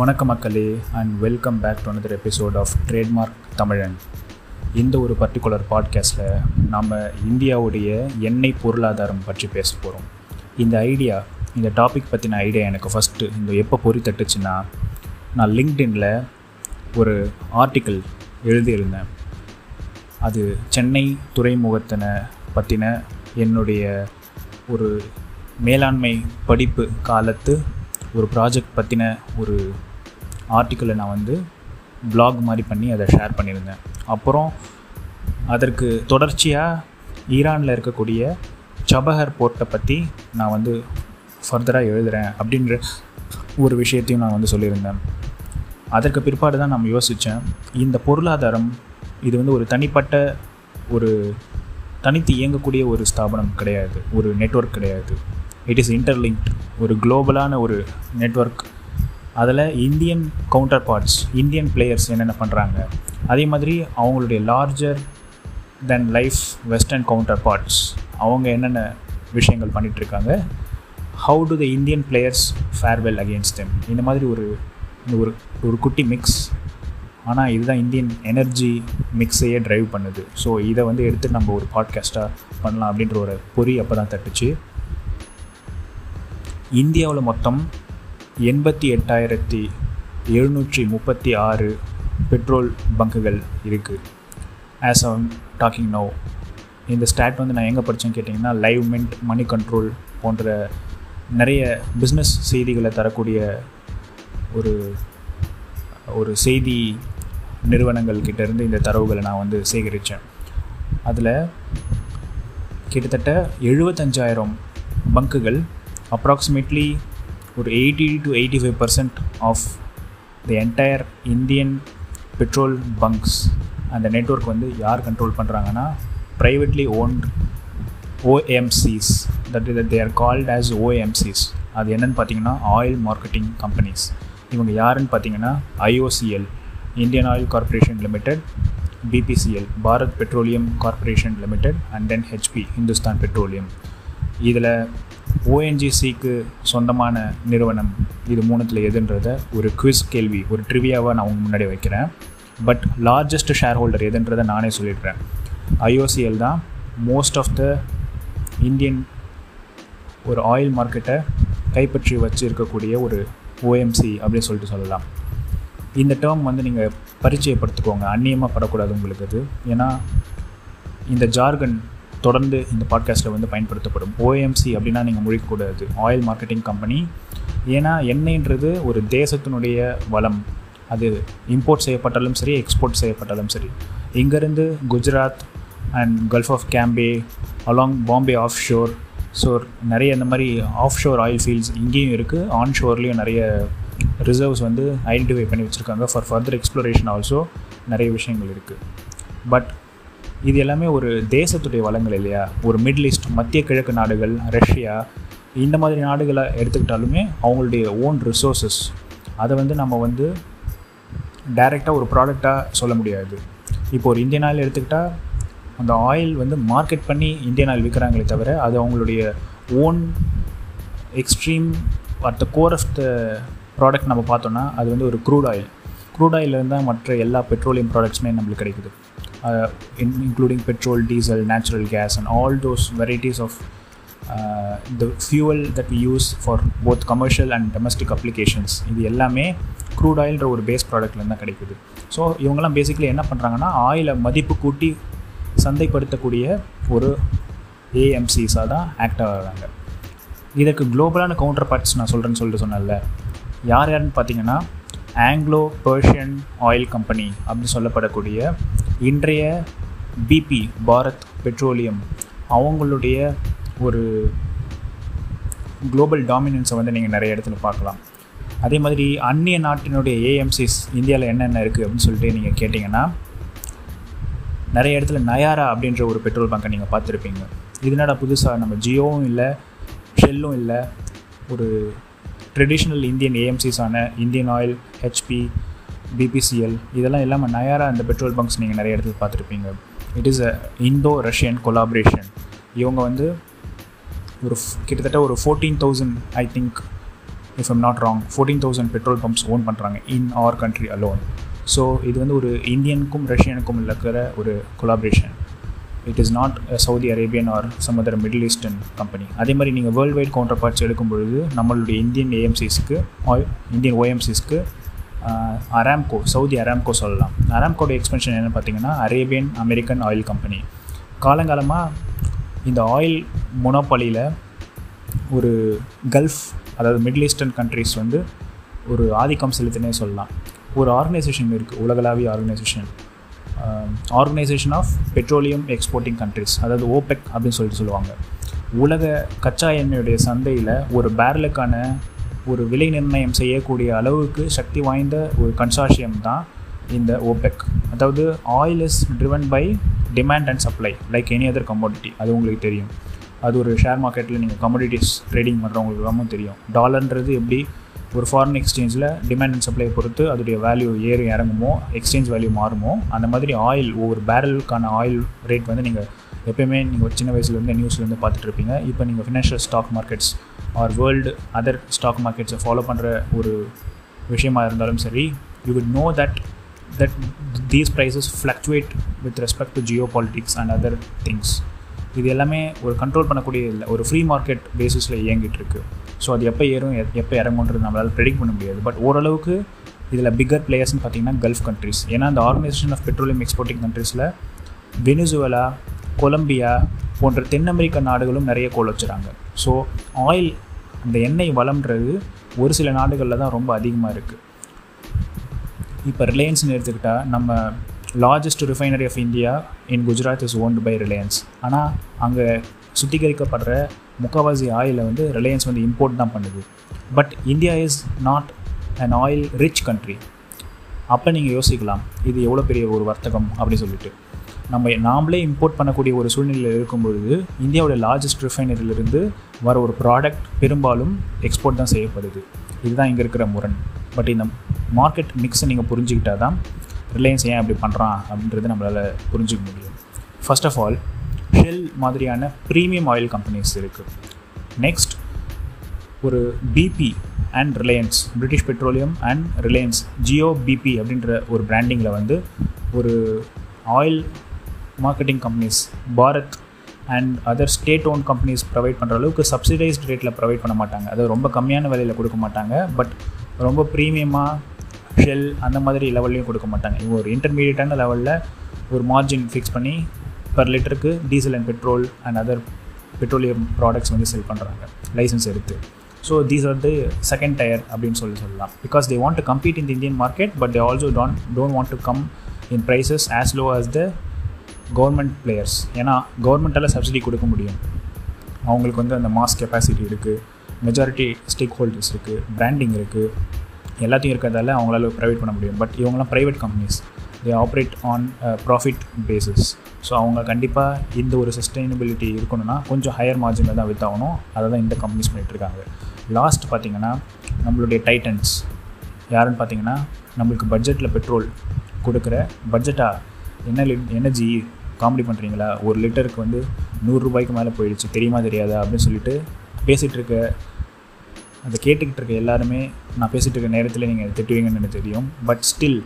வணக்க மக்களே and welcome back to another episode of trademark Tamilan இந்த ஒரு பர்டிகுலர் பாட்காஸ்ட்டில் நாம் இந்தியாவுடைய எண்ணெய் பொருளாதாரம் பற்றி பேச போகிறோம் இந்த ஐடியா இந்த டாபிக் பற்றின ஐடியா எனக்கு ஃபஸ்ட்டு இந்த எப்போ பொறி தட்டுச்சுன்னா நான் லிங்க்டின்ல ஒரு ஆர்டிக்கிள் எழுதியிருந்தேன். அது சென்னை துறைமுகத்தினை பற்றின என்னுடைய ஒரு மேலாண்மை படிப்பு காலத்து ஒரு ப்ராஜெக்ட் பற்றின ஒரு ஆர்டிக்கிளை நான் வந்து பிளாக் மாதிரி பண்ணி அதை ஷேர் பண்ணியிருந்தேன். அப்புறம் அதற்கு தொடர்ச்சியாக ஈரானில் இருக்கக்கூடிய சபஹர் போர்ட்டை பற்றி நான் வந்து ஃபர்தராக எழுதுகிறேன் அப்படின்ற ஒரு விஷயத்தையும் நான் வந்து சொல்லியிருந்தேன். அதற்கு பிற்பாடு தான் நான் யோசித்தேன் இந்த பொருளாதாரம் இது வந்து ஒரு தனிப்பட்ட ஒரு தனித்து இயங்கக்கூடிய ஒரு ஸ்தாபனம் கிடையாது ஒரு நெட்வொர்க் கிடையாது. இட் இஸ் இன்டர்லிங்க்ட் ஒரு குளோபலான ஒரு நெட்வொர்க் அதில் Indian counterparts Indian players என்னென்ன பண்ணுறாங்க அதே மாதிரி அவங்களுடைய larger than life western counterparts அவங்க என்னென்ன விஷயங்கள் பண்ணிகிட்ருக்காங்க how do the Indian players fare well against them இந்த மாதிரி ஒரு ஒரு ஒரு குட்டி மிக்ஸ் ஆனால் இதுதான் இந்தியன் எனர்ஜி மிக்ஸையே ட்ரைவ் பண்ணுது. ஸோ இதை வந்து எடுத்து நம்ம ஒரு பாட்காஸ்ட்டாக பண்ணலாம் அப்படின்ற ஒரு பொறி அப்போ தான் தட்டுச்சு. இந்தியாவில் மொத்தம் எண்பத்தி எட்டாயிரத்தி எழுநூற்றி முப்பத்தி ஆறு பெட்ரோல் பங்குகள் இருக்குது ஆஸ் ஆம் டாக்கிங் நோ இந்த ஸ்டாட் வந்து நான் எங்கே படித்தேன்னு கேட்டிங்கன்னா லைவ் மின்ட் மணி கண்ட்ரோல் போன்ற நிறைய பிஸ்னஸ் செய்திகளை தரக்கூடிய ஒரு ஒரு செய்தி நிறுவனங்கள் கிட்டேருந்து இந்த தரவுகளை நான் வந்து சேகரித்தேன் அதில் கிட்டத்தட்ட எழுபத்தஞ்சாயிரம் பங்குகள் அப்ராக்சிமேட்லி ஒரு eighty two eighty five percent of the entire Indian petrol bunks அந்த நெட்ஒர்க் வந்து யார் கண்ட்ரோல் பண்ணுறாங்கன்னா privately owned OMCs that is that they're called as OMCs அது என்னென்னு பார்த்தீங்கன்னா ஆயில் மார்க்கெட்டிங் கம்பெனிஸ் இவங்க யாருன்னு பார்த்தீங்கன்னா IOCL Indian Oil Corporation Limited BPCL Bharat Petroleum Corporation Limited and then HP Hindustan Petroleum இதில் ஓஎன்ஜிசிக்கு சொந்தமான நிறுவனம் இது மூணுத்தில் எதுன்றத ஒரு குவிஸ் கேள்வி ஒரு ட்ரிவியாவாக நான் உங்க முன்னாடி வைக்கிறேன். பட் லார்ஜஸ்ட் ஷேர் ஹோல்டர் எதுன்றதை நானே சொல்லிடுறேன். ஐஓசிஎல் தான் மோஸ்ட் ஆஃப் த இந்தியன் ஒரு ஆயில் மார்க்கெட்டை கைப்பற்றி வச்சு இருக்கக்கூடிய ஒரு ஓஎம்சி அப்படின்னு சொல்லிட்டு சொல்லலாம். இந்த டேர்ம் வந்து நீங்கள் பரிச்சயப்படுத்திக்கோங்க. அந்நியமாக படக்கூடாது உங்களுக்கு அது. ஏன்னா இந்த ஜார்கன் தொடர்ந்து இந்த பாட்காஸ்ட்டில் வந்து பயன்படுத்தப்படும். ஓஎம்சி அப்படின்னா நீங்கள் முழிக்கக்கூடாது ஆயில் மார்க்கெட்டிங் கம்பெனி ஏன்னா எண்ணெய்ன்றது ஒரு தேசத்தினுடைய வளம். அது இம்போர்ட் செய்யப்பட்டாலும் சரி எக்ஸ்போர்ட் செய்யப்பட்டாலும் சரி. இங்கேருந்து Gujarat and gulf of Cambay along Bombay offshore so நிறைய இந்த மாதிரி ஆஃப் ஷோர் ஆயில் ஃபீல்ட்ஸ் இங்கேயும் இருக்குது ஆன் ஷோர்லேயும் நிறைய ரிசர்வ்ஸ் வந்து ஐடென்டிஃபை பண்ணி வச்சுருக்காங்க. ஃபார் ஃபர்தர் எக்ஸ்ப்ளோரேஷன் ஆல்சோ நிறைய விஷயங்கள் இருக்குது பட் இது எல்லாமே ஒரு தேசத்துடைய வளங்கள் இல்லையா? ஒரு மிடில் ஈஸ்ட் மத்திய கிழக்கு நாடுகள் ரஷ்யா இந்த மாதிரி நாடுகளை எடுத்துக்கிட்டாலுமே அவங்களுடைய ஓன் ரிசோர்ஸஸ் அதை வந்து நம்ம வந்து டைரெக்டாக ஒரு ப்ராடக்டாக சொல்ல முடியாது. இப்போ ஒரு இந்தியன் ஆயில் எடுத்துக்கிட்டால் அந்த ஆயில் வந்து மார்க்கெட் பண்ணி இந்தியன் ஆயில் விற்கிறாங்களே தவிர அது அவங்களுடைய own extreme at the core of the product நம்ம பார்த்தோன்னா அது வந்து ஒரு க்ரூட் ஆயில் க்ரூட் ஆயிலிருந்து தான் மற்ற எல்லா பெட்ரோலியம் ப்ராடக்ட்ஸுமே நம்மளுக்கு கிடைக்குது. Including petrol diesel natural gas and those varieties varieties of uh, the fuel that we use for both commercial and domestic applications இது எல்லாமே க்ரூட் ஆயில்ன்ற ஒரு பேஸ் ப்ராடக்ட்லேருந்து தான் கிடைக்குது. ஸோ இவங்கெல்லாம் பேசிக்கலி என்ன பண்ணுறாங்கன்னா ஆயிலை மதிப்பு கூட்டி சந்தைப்படுத்தக்கூடிய ஒரு ஏஎம்சிஸாக தான் ஆக்ட் ஆகிறாங்க. இதற்கு குளோபலான கவுண்டர் பார்ட்ஸ் நான் சொல்கிறேன்னு சொல்லிட்டு சொன்னேன்ல. யார் யாருன்னு பார்த்தீங்கன்னா ஆங்கிலோ பர்ஷியன் ஆயில் கம்பெனி அப்படின்னு சொல்லப்படக்கூடிய இன்றைய பிபி பாரத் பெட்ரோலியம் அவங்களுடைய ஒரு குளோபல் டாமினன்ஸை வந்து நீங்கள் நிறைய இடத்துல பார்க்கலாம். அதே மாதிரி அந்நிய நாட்டினுடைய ஏஎம்சிஸ் இந்தியாவில் என்னென்ன இருக்குது அப்படின்னு சொல்லிட்டு நீங்கள் கேட்டிங்கன்னா நிறைய இடத்துல நயாரா அப்படின்ற ஒரு பெட்ரோல் பங்கை நீங்கள் பார்த்துருப்பீங்க. இதனால் புதுசாக நம்ம ஜியோவும் இல்லை ஷெல்லும் இல்லை ஒரு ட்ரெடிஷ்னல் இந்தியன் ஏஎம்சிஸான இந்தியன் ஆயில் ஹெச்பி பிபிசிஎல் இதெல்லாம் இல்லாமல் நயாரா அந்த பெட்ரோல் பங்க்ஸ் நீங்கள் நிறைய இடத்துல பார்த்துருப்பீங்க. It is a Indo Russian collaboration இவங்க வந்து ஒரு கிட்டத்தட்ட ஒரு fourteen thousand I think if I'm not wrong fourteen thousand petrol pumps own பண்ணுறாங்க in our country alone so இது வந்து ஒரு இந்தியனுக்கும் ரஷ்யனுக்கும் இருக்கிற ஒரு collaboration it is not Saudi Arabian or some other Middle Eastern company அதே மாதிரி நீங்கள் வேர்ல்டு வைட் கவுண்டர் பார்ட்ஸ் எடுக்கும் பொழுது நம்மளுடைய இந்தியன் ஏஎம்சிஸ்க்கு இந்தியன் ஓஎம்சிஸ்க்கு அராம்கோ சவுதி அராம்கோ சொல்லலாம். அராம்கோட எக்ஸ்பென்ஷன் என்ன பார்த்தீங்கன்னா அரேபியன் அமெரிக்கன் ஆயில் கம்பெனி காலங்காலமாக இந்த ஆயில் மொனோபாலியில் ஒரு கல்ஃப் அதாவது மிடில் ஈஸ்டர்ன் கண்ட்ரிஸ் வந்து ஒரு ஆதிக்கம் செலுத்தினே சொல்லலாம். ஒரு ஆர்கனைசேஷன் இருக்குது உலகளாவிய organisation Organisation of Petroleum Exporting Countries அதாவது ஓபெக் அப்படின்னு சொல்லிட்டு சொல்லுவாங்க. உலக கச்சா எண்ணெயுடைய சந்தையில் ஒரு பேரலுக்கான ஒரு விலை நிர்ணயம் செய்யக்கூடிய அளவுக்கு சக்தி வாய்ந்த ஒரு கன்சார்ஷியம் தான் இந்த ஓபெக் அதாவது oil is driven by demand and supply like any other commodity அது உங்களுக்கு தெரியும். அது ஒரு ஷேர் மார்க்கெட்டில் நீங்கள் கமோடிட்டிஸ் ட்ரேடிங் பண்ணுறவங்களுக்கு ரொம்ப தெரியும். டாலர்ன்றது எப்படி ஒரு ஃபாரின் எக்ஸ்சேஞ்சில் டிமாண்ட் அண்ட் சப்ளை பொறுத்து அதோடைய வேல்யூ ஏறி இறங்குமோ எக்ஸ்சேஞ்ச் வேல்யூ மாறுமோ அந்த மாதிரி ஆயில் ஒவ்வொரு பேரலுக்கான ஆயில் ரேட் வந்து நீங்கள் எப்பயுமே நீங்கள் சின்ன வயசுலேருந்து நியூஸ்லேருந்து பார்த்துட்ருப்பீங்க இப்போ நீங்கள் financial stock markets or world other stock மார்க்கெட்ஸை follow பண்ணுற ஒரு விஷயமாக இருந்தாலும் சரி you will know that that these prices fluctuate with respect to geopolitics and other things இது எல்லாமே ஒரு கண்ட்ரோல் பண்ணக்கூடிய இல்லை ஒரு ஃப்ரீ மார்க்கெட் பேசிஸில் இயங்கிட்டு இருக்குது ஸோ அது எப்போ ஏறும் எப்போ இறங்குன்றது நம்மளால் ப்ரெடிக்ட் பண்ண முடியாது. பட் ஓரளவுக்கு இதில் பிக்கர் பிளேயர்ஸ்னு பார்த்தீங்கன்னா கல்ஃப் கண்ட்ரிஸ் ஏன்னா அந்த ஆர்கனைசேஷன் ஆஃப் பெட்ரோலியம் எக்ஸ்போர்ட்டிங் கண்ட்ரீஸில் வெனிசுவலா கொலம்பியா போன்ற தென் அமெரிக்க நாடுகளும் நிறைய கோல் வச்சுறாங்க. ஸோ ஆயில் அந்த எண்ணெய் வளம்ன்றது ஒரு சில நாடுகளில் தான் ரொம்ப அதிகமாக இருக்குது இப்போ ரிலையன்ஸ்னு எடுத்துக்கிட்டால் நம்ம largest refinery of India in Gujarat is owned by Reliance ஆனால் அங்கே சுத்திகரிக்கப்படுற முக்கால்வாசி ஆயிலை வந்து ரிலையன்ஸ் வந்து இம்போர்ட் தான் பண்ணுது. But India is not an oil rich country அப்போ நீங்கள் யோசிக்கலாம் இது எவ்வளோ பெரிய ஒரு வர்த்தகம் அப்படின்னு சொல்லிட்டு. நம்ம நாமளே இம்போர்ட் பண்ணக்கூடிய ஒரு சூழ்நிலையில் இருக்கும்பொழுது இந்தியாவோட லார்ஜஸ்ட் ரிஃபைனரியிலிருந்து வர ஒரு ப்ராடக்ட் பெரும்பாலும் எக்ஸ்போர்ட் தான் செய்யப்படுது. இதுதான் இங்கே இருக்கிற முரண். பட் இந்த மார்க்கெட் மிக்ஸை நீங்கள் புரிஞ்சுக்கிட்டா தான் ரிலையன்ஸ் ஏன் அப்படி பண்ணுறான் அப்படின்றது நம்மளால் புரிஞ்சிக்க முடியும். ஃபர்ஸ்ட் ஆஃப் ஆல் ஷெல் மாதிரியான ப்ரீமியம் ஆயில் கம்பெனிஸ் இருக்குது நெக்ஸ்ட் ஒரு BP and Reliance British Petroleum and Reliance Jio BP அப்படின்ற ஒரு பிராண்டிங்கில் வந்து ஒரு oil marketing companies Bharat and other state own companies provide பண்ணுற அளவுக்கு சப்சிடைஸ்ட் ரேட்டில் ப்ரொவைட் பண்ண மாட்டாங்க. அது ரொம்ப கம்மியான விலையில் கொடுக்க மாட்டாங்க. பட் ரொம்ப ப்ரீமியமாக ஷெல் அந்த மாதிரி லெவல்லையும் கொடுக்க மாட்டாங்க. இவங்க ஒரு இன்டர்மீடியட்டான லெவலில் ஒரு மார்ஜின் ஃபிக்ஸ் பண்ணி பர் லிட்டருக்கு diesel and petrol and other petroleum products வந்து செல் பண்ணுறாங்க லைசன்ஸ் எடுத்து. So these are the second tier அப்படின்னு சொல்லி சொல்லலாம். Because they want to compete in the Indian market but they also don't don't want to come in prices as low as the government players ஏன்னா கவர்மெண்ட்டால் subsidy கொடுக்க முடியும். அவங்களுக்கு வந்து அந்த மாஸ் கெப்பாசிட்டி இருக்குது மெஜாரிட்டி ஸ்டேக் ஹோல்டர்ஸ் இருக்குது branding இருக்குது எல்லாத்தையும் இருக்கிறதால அவங்களால ப்ரைவேட் பண்ண முடியும். பட் இவங்களாம் private companies they operate on profit basis so அவங்க கண்டிப்பாக இந்த ஒரு சஸ்டைனபிலிட்டி இருக்கணும்னா கொஞ்சம் ஹையர் மார்ஜினில் தான் விற்றாகணும் அதை தான் இந்த கம்பெனிஸ் பண்ணிகிட்ருக்காங்க லாஸ்ட் பார்த்திங்கன்னா நம்மளுடைய டைட்டன்ஸ் யாருன்னு பார்த்தீங்கன்னா நம்மளுக்கு பட்ஜெட்டில் பெட்ரோல் கொடுக்குற பட்ஜெட்டாக என்ன எனர்ஜி காமெடி பண்ணுறீங்களா ஒரு லிட்டருக்கு வந்து நூறுரூபாய்க்கு மேலே போயிடுச்சு. தெரியுமா தெரியாதா? அப்படின்னு சொல்லிட்டு பேசிகிட்டு இருக்க அதை கேட்டுக்கிட்டு இருக்க எல்லாருமே நான் பேசிகிட்டு இருக்க நேரத்தில் நீங்கள் திட்டுவீங்கன்னு எனக்கு தெரியும். பட் ஸ்டில்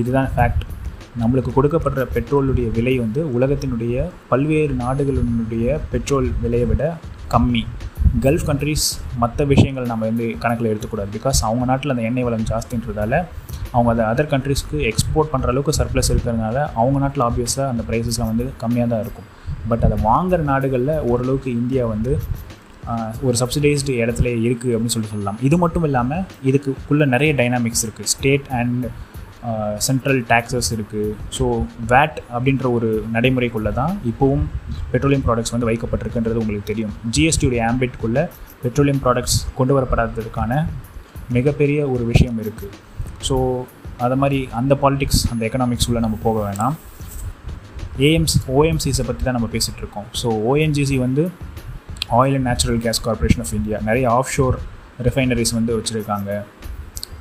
இதுதான் ஃபேக்ட் நம்மளுக்கு கொடுக்கப்படுற பெட்ரோலுடைய விலை வந்து உலகத்தினுடைய பல்வேறு நாடுகளினுடைய பெட்ரோல் விலையை விட கம்மி. கல்ஃப் கண்ட்ரீஸ் மற்ற விஷயங்கள் நம்ம வந்து கணக்கில் எடுத்துக்கூடாது. பிகாஸ் அவங்க நாட்டில் அந்த எண்ணெய் வளம் ஜாஸ்தின்றதால அவங்க அதை அதர் கண்ட்ரீஸ்க்கு எக்ஸ்போர்ட் பண்ணுற அளவுக்கு சர்ப்ளஸ் இருக்கிறதுனால அவங்க நாட்டில் ஆப்வியஸாக அந்த ப்ரைஸஸ்லாம் வந்து கம்மியாக தான் இருக்கும். பட் அதை வாங்குகிற நாடுகளில் ஓரளவுக்கு இந்தியா வந்து ஒரு சப்சிடைஸ்டு இடத்துல இருக்குது அப்படின்னு சொல்லி சொல்லலாம். இது மட்டும் இல்லாமல் இதுக்குள்ளே நிறைய டைனாமிக்ஸ் இருக்குது ஸ்டேட் அண்ட் சென்ட்ரல் டேக்ஸஸ் இருக்குது ஸோ வேட் அப்படின்ற ஒரு நடைமுறைக்குள்ளே தான் இப்போவும் பெட்ரோலியம் ப்ராடக்ட்ஸ் வந்து வைக்கப்பட்டிருக்குன்றது உங்களுக்கு தெரியும். ஜிஎஸ்டியுடைய ஆம்பிட்குள்ளே பெட்ரோலியம் ப்ராடக்ட்ஸ் கொண்டு வரப்படாததுக்கான மிகப்பெரிய ஒரு விஷயம் இருக்குது ஸோ அதை மாதிரி அந்த பாலிடிக்ஸ் அந்த எக்கனாமிக்ஸ் உள்ள நம்ம போக வேணாம். ஏஎம்ஸ் ஓஎம்சிஸை பற்றி தான் நம்ம பேசிகிட்டு இருக்கோம். ஸோ ஓஎன்ஜிசி வந்து oil and natural gas corporation of India நிறைய ஆஃப் ஷோர் ரிஃபைனரிஸ் வந்து வச்சுருக்காங்க.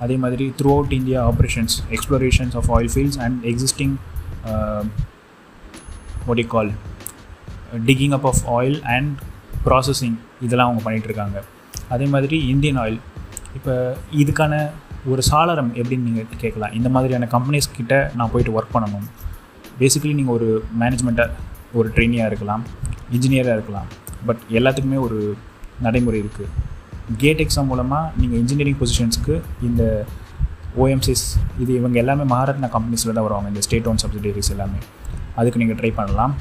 அதே மாதிரி throughout India operations explorations of oil fields and existing ஒடி கால் digging up of oil and processing இதெல்லாம் அவங்க பண்ணிகிட்ருக்காங்க அதே மாதிரி இந்தியன் ஆயில் இப்போ இதுக்கான ஒரு சாளரம் எப்படின்னு நீங்கள் கேட்கலாம். இந்த மாதிரியான கம்பெனிஸ் கிட்ட நான் போயிட்டு ஒர்க் பண்ணணும். பேசிக்கலி நீங்கள் ஒரு மேனேஜ்மெண்ட்டாக ஒரு ட்ரெயினியாக இருக்கலாம் இன்ஜினியராக இருக்கலாம். பட் எல்லாத்துக்குமே ஒரு நடைமுறை இருக்குது கேட் எக்ஸாம் மூலமாக நீங்கள் இன்ஜினியரிங் பொசிஷன்ஸ்க்கு இந்த ஓஎம்சிஸ் இது இவங்க எல்லாமே மகாரத்னா கம்பெனிஸில் தான் வருவாங்க. இந்த ஸ்டேட் ஓன் சப்சிடரிஸ் எல்லாமே. அதுக்கு நீங்கள் ட்ரை பண்ணலாம்.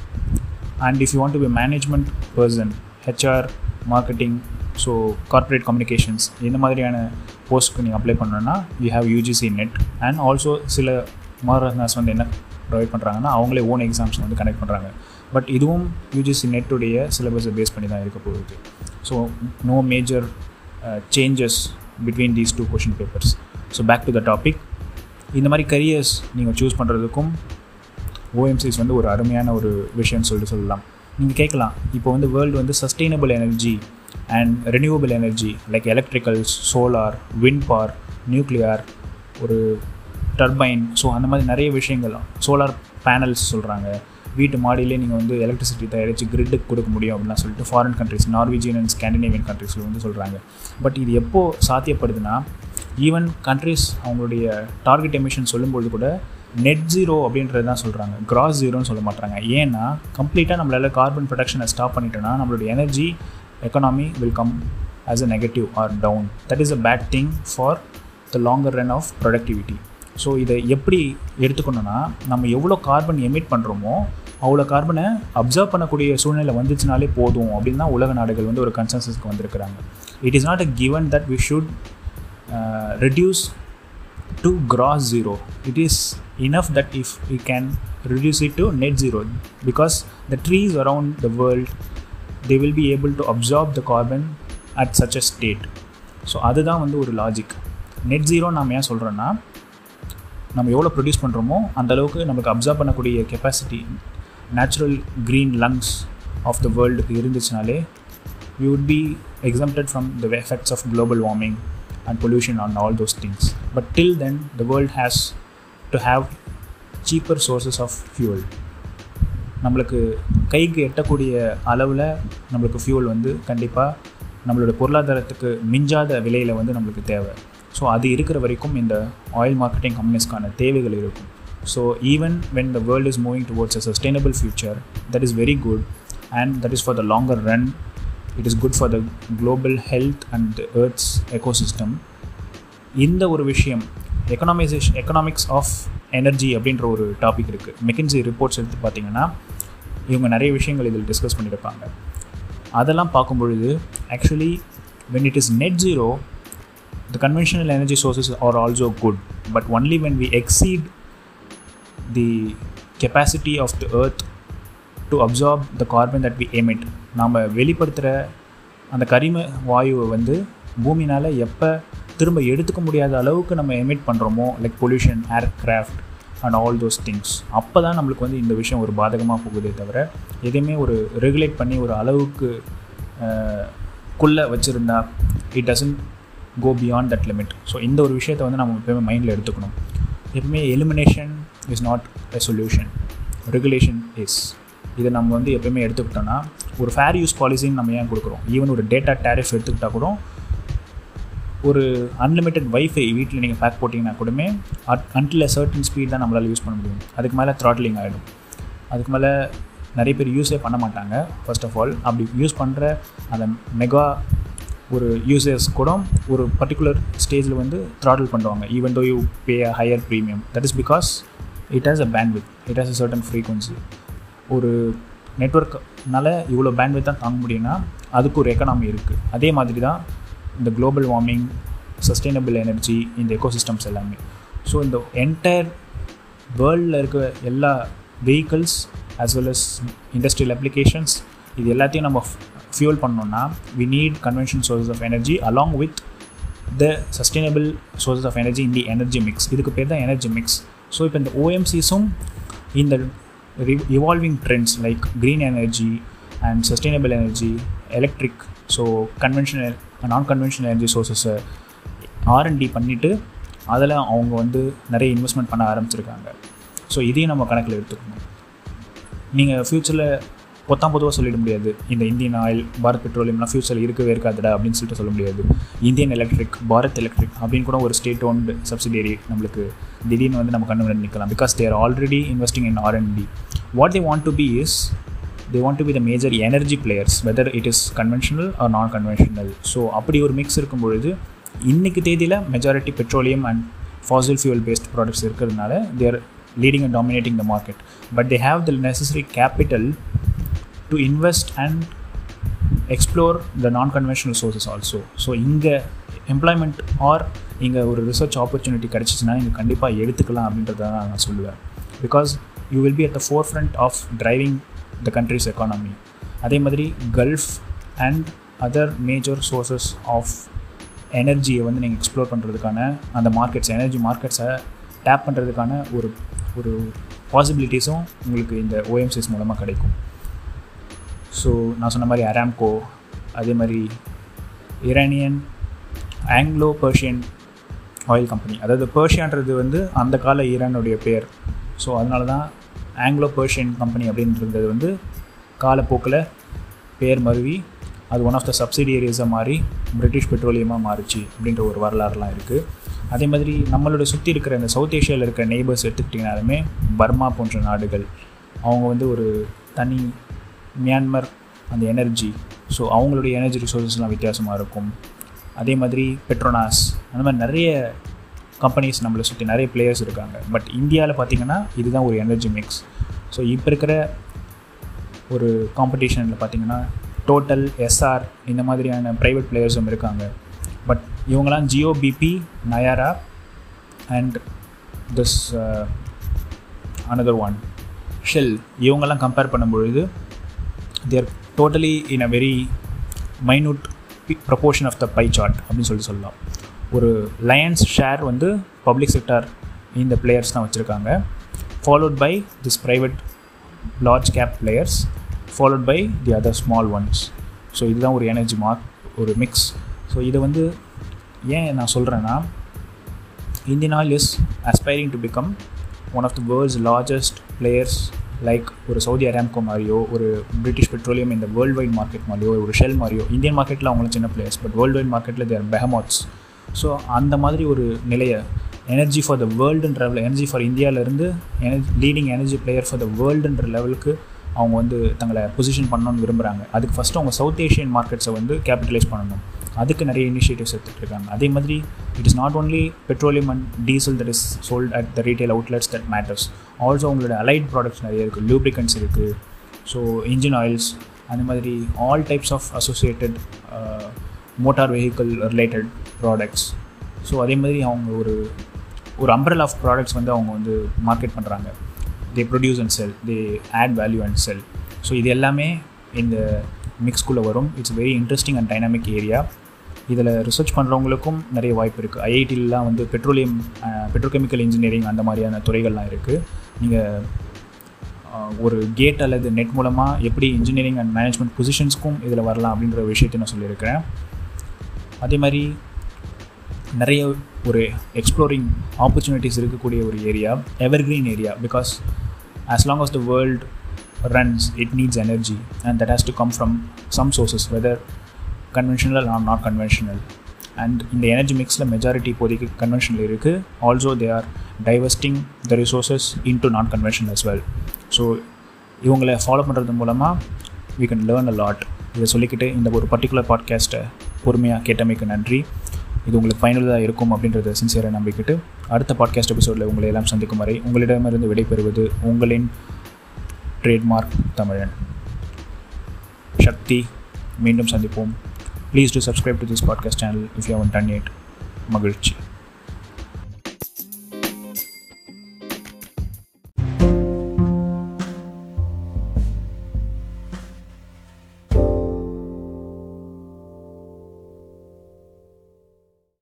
And if you want to be management person HR marketing so corporate communications இந்த மாதிரியான போஸ்ட்க்கு நீங்கள் அப்ளை பண்ணணுன்னா you have UGC NET and also சில மகாரத்னாஸ் வந்து என்ன ப்ரொவைட் பண்ணுறாங்கன்னா அவங்களே ஓன் எக்ஸாம்ஸ் வந்து கனெக்ட் பண்ணுறாங்க பட் இதுவும் யூஜிசி நெட்டுடைய சிலபஸை பேஸ் பண்ணி தான் இருக்க போகுது. So no major changes between these two question papers so back to the topic இந்த மாதிரி கரியர்ஸ் நீங்கள் சூஸ் பண்ணுறதுக்கும் ஓஎம்சிஸ் வந்து ஒரு அருமையான ஒரு விஷயம்னு சொல்லிட்டு சொல்லலாம். நீங்கள் கேட்கலாம். இப்போ வந்து வேர்ல்டு வந்து sustainable energy and renewable energy like electricals solar wind power nuclear ஒரு டர்பைன் ஸோ அந்த மாதிரி நிறைய விஷயங்கள் சோலார் பேனல்ஸ் சொல்கிறாங்க வீட்டு மாடியிலே நீங்கள் வந்து எலக்ட்ரிசிட்டி தயாரித்து கிரிட்டுக்கு கொடுக்க முடியும் அப்படிலாம் சொல்லிட்டு foreign countries Norwegian and Scandinavian கண்ட்ரிஸில் வந்து சொல்கிறாங்க பட் இது எப்போது சாத்தியப்படுதுன்னா ஈவன் கண்ட்ரிஸ் அவங்களுடைய டார்கெட் எமிஷன் சொல்லும்போது கூட நெட் ஜீரோ அப்படின்றது தான் சொல்கிறாங்க கிராஸ் ஜீரோன்னு சொல்ல மாட்டாங்க ஏன்னா கம்ப்ளீட்டாக நம்மளால் கார்பன் ப்ரொடக்ஷனை ஸ்டாப் பண்ணிட்டோன்னா நம்மளுடைய energy economy will come as a negative or down that is a bad thing for the longer run of productivity so இதை எப்படி எடுத்துக்கணுன்னா நம்ம எவ்வளோ கார்பன் எமிட் பண்ணுறோமோ அவ்வளோ கார்பனை அப்சர்வ் பண்ணக்கூடிய சூழ்நிலை வந்துச்சுனாலே போதும் அப்படின்னு தான் உலக நாடுகள் வந்து ஒரு கன்சன்சஸ்க்கு வந்திருக்கிறாங்க. It is not a given that we should reduce to gross zero it is enough that if you can reduce it to net zero because the trees around the world they will be able to absorb the carbon at such a state. So அதுதான் வந்து ஒரு logic net zero நம்ம ஏன் சொல்கிறோன்னா நம்ம எவ்வளோ produce பண்ணுறோமோ அந்தளவுக்கு நமக்கு அப்சர்வ் பண்ணக்கூடிய capacity natural green lungs of the வேர்ல்டுக்கு இருந்துச்சுனாலே we would be exempted from the effects of global warming and pollution on all those things but till then the world has to have cheaper sources of fuel நம்மளுக்கு கைக்கு எட்டக்கூடிய அளவில் நம்மளுக்கு fuel வந்து கண்டிப்பாக நம்மளோட பொருளாதாரத்துக்கு மிஞ்சாத விலையில் வந்து நம்மளுக்கு தேவை. ஸோ அது இருக்கிற வரைக்கும் இந்த ஆயில் மார்க்கெட்டிங் கம்பெனிஸ்க்கான தேவைகள் இருக்கும். So when when the is is moving a sustainable future, that that is very good and that is for the longer run it is good for the health health and earth's ecosystem இந்த ஒரு விஷயம் எக்கனாமைசேஷன் economics of energy அப்படின்ற ஒரு topic இருக்குது McKinsey reports எடுத்து பார்த்தீங்கன்னா இவங்க நிறைய விஷயங்கள் இதில் டிஸ்கஸ் பண்ணியிருப்பாங்க. அதெல்லாம் பார்க்கும் பொழுது actually when it is net zero the conventional energy sources are also good but only when we exceed the capacity of the earth to absorb the carbon that we emit நாம் வெளிப்படுத்துகிற அந்த கரிம வாயுவை வந்து பூமினால் எப்போ திரும்ப எடுத்துக்க முடியாத அளவுக்கு நம்ம எமிட் பண்ணுறோமோ like pollution aircraft and all those things அப்போ தான் நம்மளுக்கு வந்து இந்த விஷயம் ஒரு பாதகமாக போகுதே தவிர எதையுமே ஒரு ரெகுலேட் பண்ணி ஒரு அளவுக்கு குள்ளே வச்சுருந்தா it doesn't go beyond that limit so இந்த ஒரு விஷயத்தை வந்து நம்ம எப்போயுமே மைண்டில் எடுத்துக்கணும். எப்பவுமே elimination is not a solution regulation is இதை நம்ம வந்து எப்போயுமே எடுத்துக்கிட்டோன்னா ஒரு ஃபேர் யூஸ் பாலிசின்னு நம்ம ஏன் கொடுக்குறோம்? ஈவன் ஒரு டேட்டா டேரிஃப் எடுத்துக்கிட்டால் கூட ஒரு அன்லிமிட்டெட் வைஃபை வீட்டில் நீங்கள் பேக் போட்டிங்கன்னா கூடமே அட் அன்டில் சர்டன் ஸ்பீட் தான் நம்மளால் யூஸ் பண்ண முடியும். அதுக்கு மேலே த்ராட்லிங் ஆகிடும் அதுக்கு மேலே நிறைய பேர் யூஸே பண்ண மாட்டாங்க ஃபர்ஸ்ட் ஆஃப் ஆல் அப்படி யூஸ் பண்ணுற அந்த மெகா ஒரு யூசர்ஸ் கூட ஒரு பர்டிகுலர் ஸ்டேஜில் வந்து த்ராட்டில் பண்ணுவாங்க. Even though you pay a higher premium that is because it has a bandwidth it has a certain frequency ஒரு நெட்ஒர்க்னால இவ்வளோ பேண்ட்வித் தான் தாங்க முடியும்னா அதுக்கு ஒரு எக்கனாமி இருக்குது அதே மாதிரி தான் இந்த குளோபல் வார்மிங் சஸ்டைனபிள் எனர்ஜி இந்த எக்கோசிஸ்டம்ஸ் எல்லாமே. ஸோ இந்த என்டையர் வேர்ல்டில் இருக்க எல்லா vehicles as well as industrial applications இது எல்லாத்தையும் நம்ம ஃபியூல் பண்ணோன்னா we need convention sources of energy along with the sustainable sources of energy in the energy mix இதுக்கு பேர் தான் எனர்ஜி மிக்ஸ் ஸோ இப்போ இந்த ஓஎம்சிஸும் இந்த evolving trends like green energy and sustainable energy electric so conventional non conventional energy சோர்ஸஸை R and D பண்ணிவிட்டு அதில் அவங்க வந்து நிறைய இன்வெஸ்ட்மெண்ட் பண்ண ஆரம்பிச்சிருக்காங்க. ஸோ இதையும் நம்ம கணக்கில் எடுத்துக்கணும். நீங்கள் ஃப்யூச்சரில் பொத்தாம் பொதுவாக சொல்லிட முடியாது. இந்த இந்தியன் ஆயில் பாரத் பெட்ரோலியம்லாம் ஃபியூச்சரில் இருக்கவே இருக்காதுடா அப்படின்னு சொல்லிட்டு சொல்ல முடியாது. இந்தியன் எலக்ட்ரிக் பாரத் எலக்ட்ரிக் அப்படின்னு கூட ஒரு ஸ்டேட் ஓன்டு சப்சிடரி நம்மளுக்கு திடீர்னு வந்து நம்ம கண்டு நிற்கலாம் because they're already investing in R and D what they want to be is they want to be the major energy players whether it is conventional or non conventional so அப்படி ஒரு mix இருக்கும் பொழுது இன்றைக்கு தேதியில் majority petroleum and fossil fuel based products இருக்கிறதுனால they're leading and dominating the market but they have the necessary capital to invest and explore the non conventional sources also so இங்கே employment or இங்கே ஒரு research opportunity கிடச்சிச்சின்னா நீங்கள் கண்டிப்பாக எடுத்துக்கலாம் அப்படின்றத நான் சொல்லுவேன். Because you will be at the forefront of driving the country's economy அதே மாதிரி gulf and other major sources of எனர்ஜியை வந்து நீங்கள் எக்ஸ்ப்ளோர் பண்ணுறதுக்கான அந்த மார்க்கெட்ஸ் எனர்ஜி மார்க்கெட்ஸை டேப் பண்ணுறதுக்கான ஒரு ஒரு பாசிபிலிட்டிஸும் உங்களுக்கு இந்த ஓஎம்சிஎஸ் மூலமாக கிடைக்கும். ஸோ நான் சொன்ன மாதிரி அராம்கோ அதே மாதிரி Iranian Anglo Persian oil company அதாவது பர்ஷியான்றது வந்து அந்த கால ஈரானுடைய பேர். ஸோ அதனால தான் ஆங்க்லோ பர்ஷியன் கம்பெனி அப்படின்றது வந்து காலப்போக்கில் பேர் மருவி அது ஒன் ஆஃப் த சப்சிடியரிஸாக மாறி பிரிட்டிஷ் பெட்ரோலியமாக மாறிச்சு அப்படின்ற ஒரு வரலாறுலாம் இருக்குது அதே மாதிரி நம்மளோட சுற்றி இருக்கிற இந்த சவுத் ஏஷியாவில் இருக்கிற நெய்பர்ஸ் எடுத்துக்கிட்டிங்கனாலுமே பர்மா போன்ற நாடுகள் அவங்க வந்து ஒரு தனி மியான்மர் அந்த எனர்ஜி ஸோ அவங்களுடைய எனர்ஜி ரிசோர்ஸஸ்லாம் வித்தியாசமாக இருக்கும். அதே மாதிரி பெட்ரோனாஸ் அந்த மாதிரி நிறைய கம்பெனிஸ் நம்மளை சுற்றி நிறைய பிளேயர்ஸ் இருக்காங்க. பட் இந்தியாவில் பார்த்திங்கன்னா இதுதான் ஒரு எனர்ஜி மிக்ஸ் ஸோ இப்போ இருக்கிற ஒரு காம்படிஷனில் பார்த்திங்கன்னா டோட்டல் எஸ்ஆர் இந்த மாதிரியான ப்ரைவேட் பிளேயர்ஸும் இருக்காங்க. பட் இவங்களாம் Jio BP Nayara and this another one Shell இவங்கெல்லாம் uh, கம்பேர் பண்ணும்பொழுது they're totally in a very minute proportion of the pie chart அப்படின்னு சொல்லிட்டு சொல்லலாம். ஒரு லயன்ஸ் ஷேர் வந்து பப்ளிக் செக்டார் இந்த பிளேயர்ஸ் தான் வச்சுருக்காங்க. Followed by this private large cap players followed by the other small ones so இதுதான் ஒரு எனர்ஜி மார்க் ஒரு மிக்ஸ் ஸோ இதை வந்து ஏன் நான் சொல்கிறேன்னா Indian oil is aspiring to become one of the world's largest players like ஒரு Saudi Aramco மாதிரியோ ஒரு பிரிட்டிஷ் பெட்ரோலியம் இந்த வேர்ல்டு வைட் மார்க்கெட் மாதிரியோ ஒரு ஷெல் மாதிரியோ இந்தியன் மார்க்கெட்டில் அவங்களும் சின்ன பிளேயர்ஸ் பட் வேர்ல்டு வைட் மார்க்கெட்டில் தேர் பெஹமாட்ஸ் ஸோ அந்த மாதிரி ஒரு நிலையை எனர்ஜி ஃபார் த வேர்ல்டுன்ற லெவல் எனர்ஜி ஃபார் இந்தியாவிலேருந்து energy leading energy player for the வேர்ல்டுன்ற லெவலுக்கு அவங்க வந்து தங்களை பொசிஷன் பண்ணணும்னு விரும்புகிறாங்க அதுக்கு ஃபஸ்ட்டு அவங்க சவுத் ஏஷியன் மார்க்கெட்ஸை வந்து கேபிட்டலைஸ் பண்ணணும். அதுக்கு நிறைய இனிஷியேட்டிவ்ஸ் எடுத்துகிட்டு இருக்காங்க அதே மாதிரி it is not only petroleum and diesel that is sold at the retail outlets that matters also அவங்களோட அலைட் ப்ராடக்ட்ஸ் நிறைய இருக்குது லூப்ரிகன்ஸ் இருக்குது ஸோ இன்ஜின் ஆயில்ஸ் அந்த மாதிரி all types of associated motor vehicle related products so அதே மாதிரி அவங்க ஒரு ஒரு அம்பரல் ஆஃப் ப்ராடக்ட்ஸ் வந்து அவங்க வந்து மார்க்கெட் பண்ணுறாங்க they produce and sell they add value and sell so இது எல்லாமே இந்த மிக்ஸ்குள்ளே வரும். It's very interesting and dynamic area இதில் ரிசர்ச் பண்ணுறவங்களுக்கும் நிறைய வாய்ப்பு இருக்குது ஐஐடியிலலாம் வந்து பெட்ரோலியம் பெட்ரோகெமிக்கல் இன்ஜினியரிங் அந்த மாதிரியான துறைகள்லாம் இருக்குது நீங்கள் ஒரு கேட் அல்லது நெட் மூலமாக எப்படி இன்ஜினியரிங் அண்ட் மேனேஜ்மெண்ட் பொசிஷன்ஸ்க்கும் இதில் வரலாம் அப்படின்ற விஷயத்தை நான் சொல்லியிருக்கிறேன். அதே மாதிரி நிறைய ஒரு எக்ஸ்ப்ளோரிங் ஆப்பர்ச்சுனிட்டிஸ் இருக்கக்கூடிய ஒரு area evergreen area because as long as the world runs it needs energy and that has to come from some sources whether conventional or not conventional and இந்த எனர்ஜி மிக்ஸில் மெஜாரிட்டி இப்போதைக்கு conventional இருக்குது also they are diverting the resources in to not conventional as well so இவங்களை follow பண்ணுறது மூலமாக we can learn a lot இதை சொல்லிக்கிட்டு இந்த ஒரு பர்டிகுலர் பாட்காஸ்ட்டை பொறுமையாக கேட்டமைக்கு நன்றி. இது உங்களுக்கு பயனுள்ளதாக இருக்கும் அப்படின்றத சின்சியராக நம்பிக்கிட்டு அடுத்த பாட்காஸ்ட் எபிசோடில் உங்களை எல்லாம் சந்திக்கும் வரை உங்களிடமிருந்து விடைபெறுவது உங்களின் ட்ரேட்மார்க் தமிழன். சக்தி மீண்டும் சந்திப்போம். Please do subscribe to this podcast channel if you haven't done yet. Magalchi.